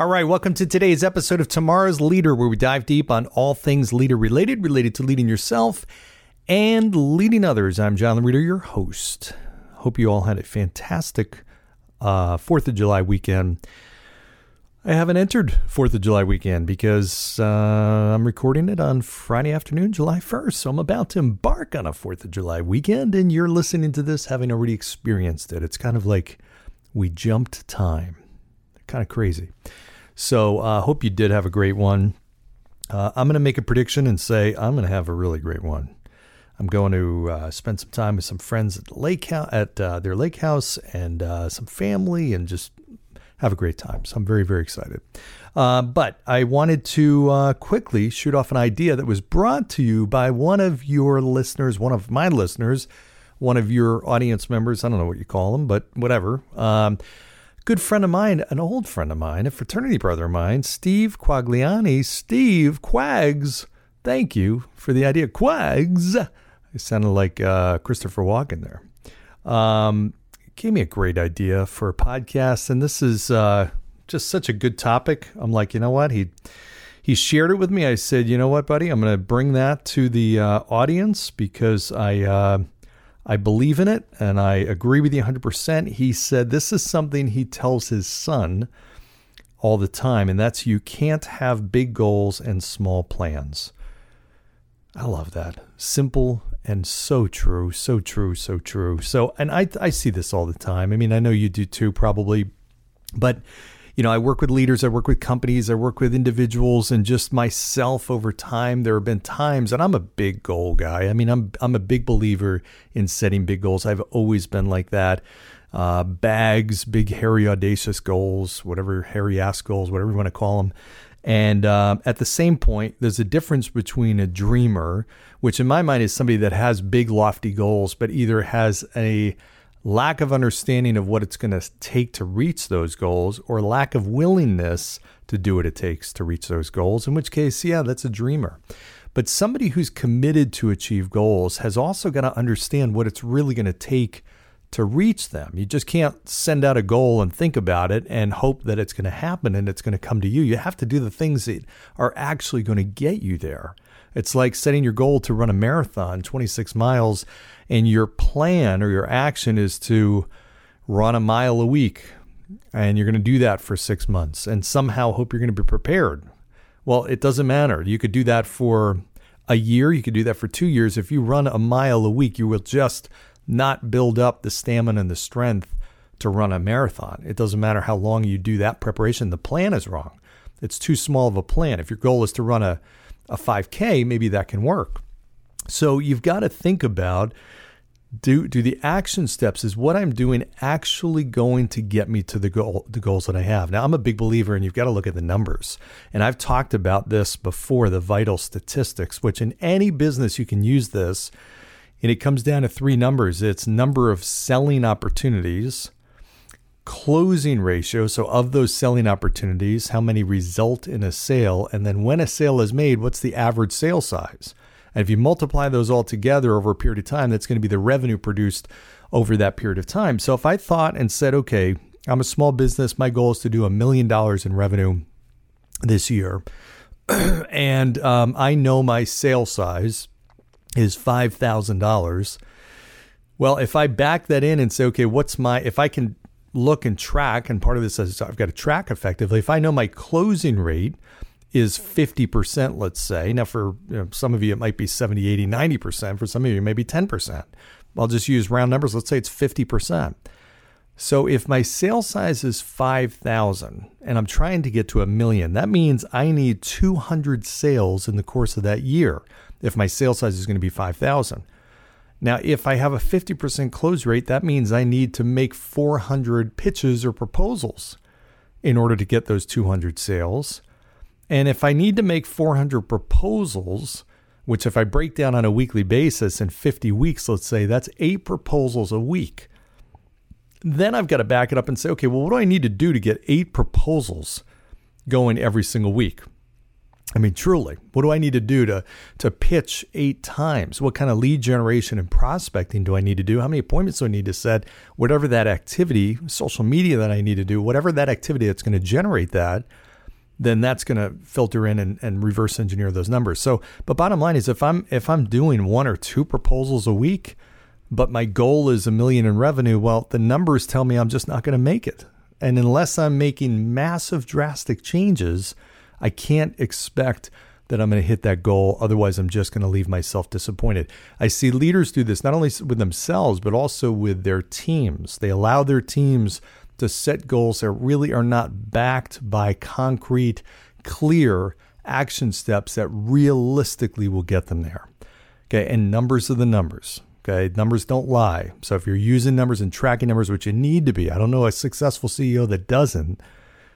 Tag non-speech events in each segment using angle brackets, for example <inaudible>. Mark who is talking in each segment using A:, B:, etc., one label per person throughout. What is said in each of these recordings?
A: All right, welcome to today's episode of Tomorrow's Leader, where we dive deep on all things leader related, related to leading yourself and leading others. I'm John Laurito, your host. Hope you all had a fantastic uh, 4th of July weekend. I haven't entered 4th of July weekend because uh, I'm recording it on Friday afternoon, July 1st. So I'm about to embark on a 4th of July weekend, and you're listening to this having already experienced it. It's kind of like we jumped time. Kind of crazy. So I uh, hope you did have a great one. Uh, I'm going to make a prediction and say I'm going to have a really great one. I'm going to uh, spend some time with some friends at lake ho- at uh, their lake house and uh, some family and just have a great time. So I'm very very excited. Uh, but I wanted to quickly shoot off an idea that was brought to you by one of your listeners, one of my listeners, one of your audience members. I don't know what you call them, but whatever. Um, good friend of mine, an old friend of mine, a fraternity brother of mine, Steve Quagliani. Steve Quags, thank you for the idea. Quags. It sounded like uh, Christopher Walken there. Um, gave me a great idea for a podcast, and this is uh, just such a good topic. I'm like, you know what? He he shared it with me. I said, you know what, buddy? I'm going to bring that to the uh, audience because I uh, I believe in it and I agree with you 100%. He said this is something he tells his son all the time, and that's you can't have big goals and small plans. I love that. Simple and so true, so true, so true. So, and I, I see this all the time. I mean, I know you do too, probably, but you know, I work with leaders, I work with companies, I work with individuals, and just myself over time. There have been times, and I'm a big goal guy. I mean, I'm I'm a big believer in setting big goals. I've always been like that. Uh, BHAGs, big, hairy, audacious goals, whatever hairy ass goals, whatever you want to call them. And uh, at the same point, there's a difference between a dreamer, which in my mind is somebody that has big, lofty goals, but either has a lack of understanding of what it's going to take to reach those goals or lack of willingness to do what it takes to reach those goals, in which case, yeah, that's a dreamer. But somebody who's committed to achieve goals has also got to understand what it's really going to take to reach them. You just can't send out a goal and think about it and hope that it's going to happen and it's going to come to you. You have to do the things that are actually going to get you there. It's like setting your goal to run a marathon, 26 miles, and your plan or your action is to run a mile a week. And you're going to do that for six months and somehow hope you're going to be prepared. Well, it doesn't matter. You could do that for a year, you could do that for two years. If you run a mile a week, you will just not build up the stamina and the strength to run a marathon. It doesn't matter how long you do that preparation, the plan is wrong. It's too small of a plan. If your goal is to run a a 5K, maybe that can work. So you've got to think about do do the action steps is what I'm doing actually going to get me to the goal the goals that I have. Now I'm a big believer and you've got to look at the numbers. And I've talked about this before, the vital statistics, which in any business you can use this. And it comes down to three numbers. It's number of selling opportunities, closing ratio. So, of those selling opportunities, how many result in a sale? And then, when a sale is made, what's the average sale size? And if you multiply those all together over a period of time, that's going to be the revenue produced over that period of time. So, if I thought and said, okay, I'm a small business, my goal is to do a million dollars in revenue this year, <clears throat> and um, I know my sale size is $5,000. Well, if I back that in and say, okay, what's my, if I can look and track, and part of this is I've got to track effectively. If I know my closing rate is 50%, let's say, now for you know, some of you, it might be 70, 80, 90%. For some of you, maybe 10%. I'll just use round numbers. Let's say it's 50%. So if my sale size is 5,000 and I'm trying to get to a million, that means I need 200 sales in the course of that year if my sale size is going to be 5,000. Now, if I have a 50% close rate, that means I need to make 400 pitches or proposals. in order to get those 200 sales. And if I need to make 400 proposals, which if I break down on a weekly basis in 50 weeks, let's say that's eight proposals a week. Then I've got to back it up and say, okay, well, what do I need to do to get eight proposals going every single week? I mean, truly, what do I need to do to to pitch eight times? What kind of lead generation and prospecting do I need to do? How many appointments do I need to set? Whatever that activity, social media that I need to do, whatever that activity that's going to generate that, then that's going to filter in and, and reverse engineer those numbers. So, but bottom line is if I'm if I'm doing one or two proposals a week, but my goal is a million in revenue, well, the numbers tell me I'm just not going to make it. And unless I'm making massive drastic changes, I can't expect that I'm going to hit that goal. Otherwise, I'm just going to leave myself disappointed. I see leaders do this not only with themselves, but also with their teams. They allow their teams to set goals that really are not backed by concrete, clear action steps that realistically will get them there. Okay, and numbers are the numbers. Okay, numbers don't lie. So if you're using numbers and tracking numbers, which you need to be, I don't know a successful CEO that doesn't,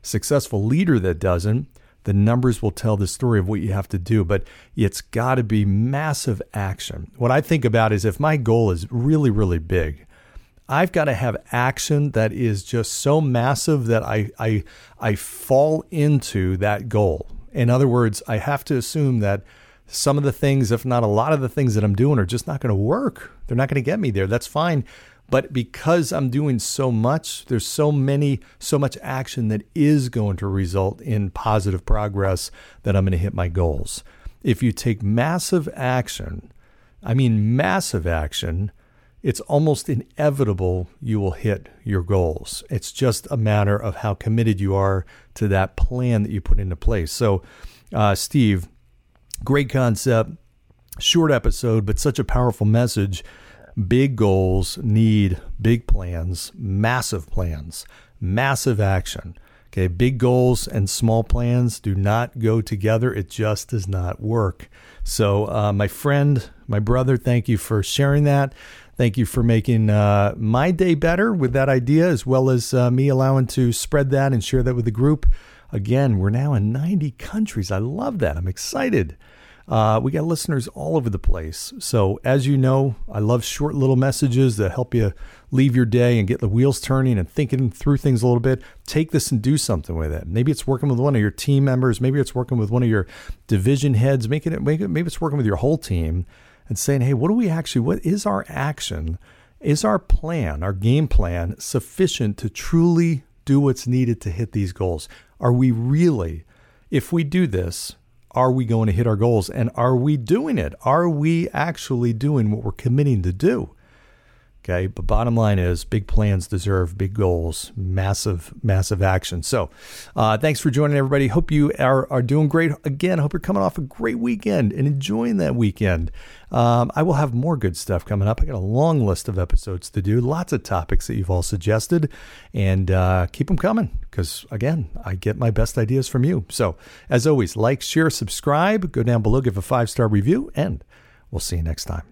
A: successful leader that doesn't, the numbers will tell the story of what you have to do, but it's got to be massive action. What I think about is if my goal is really, really big, I've got to have action that is just so massive that I, I, I fall into that goal. In other words, I have to assume that some of the things, if not a lot of the things that I'm doing, are just not going to work. They're not going to get me there. That's fine. But because I'm doing so much, there's so many, so much action that is going to result in positive progress that I'm going to hit my goals. If you take massive action, I mean massive action, it's almost inevitable you will hit your goals. It's just a matter of how committed you are to that plan that you put into place. So, uh, Steve, great concept, short episode, but such a powerful message. Big goals need big plans, massive plans, massive action. Okay, big goals and small plans do not go together. It just does not work. So, uh, my friend, my brother, thank you for sharing that. Thank you for making uh, my day better with that idea, as well as uh, me allowing to spread that and share that with the group. Again, we're now in 90 countries. I love that. I'm excited. Uh, we got listeners all over the place. So, as you know, I love short little messages that help you leave your day and get the wheels turning and thinking through things a little bit. Take this and do something with it. Maybe it's working with one of your team members. Maybe it's working with one of your division heads. Making it, maybe it's working with your whole team and saying, hey, what do we actually, what is our action? Is our plan, our game plan, sufficient to truly do what's needed to hit these goals? Are we really, if we do this, are we going to hit our goals? And are we doing it? Are we actually doing what we're committing to do? Okay, but bottom line is big plans deserve big goals, massive, massive action. So, uh, thanks for joining everybody. Hope you are, are doing great. Again, hope you're coming off a great weekend and enjoying that weekend. Um, I will have more good stuff coming up. I got a long list of episodes to do, lots of topics that you've all suggested, and uh, keep them coming because, again, I get my best ideas from you. So, as always, like, share, subscribe, go down below, give a five star review, and we'll see you next time.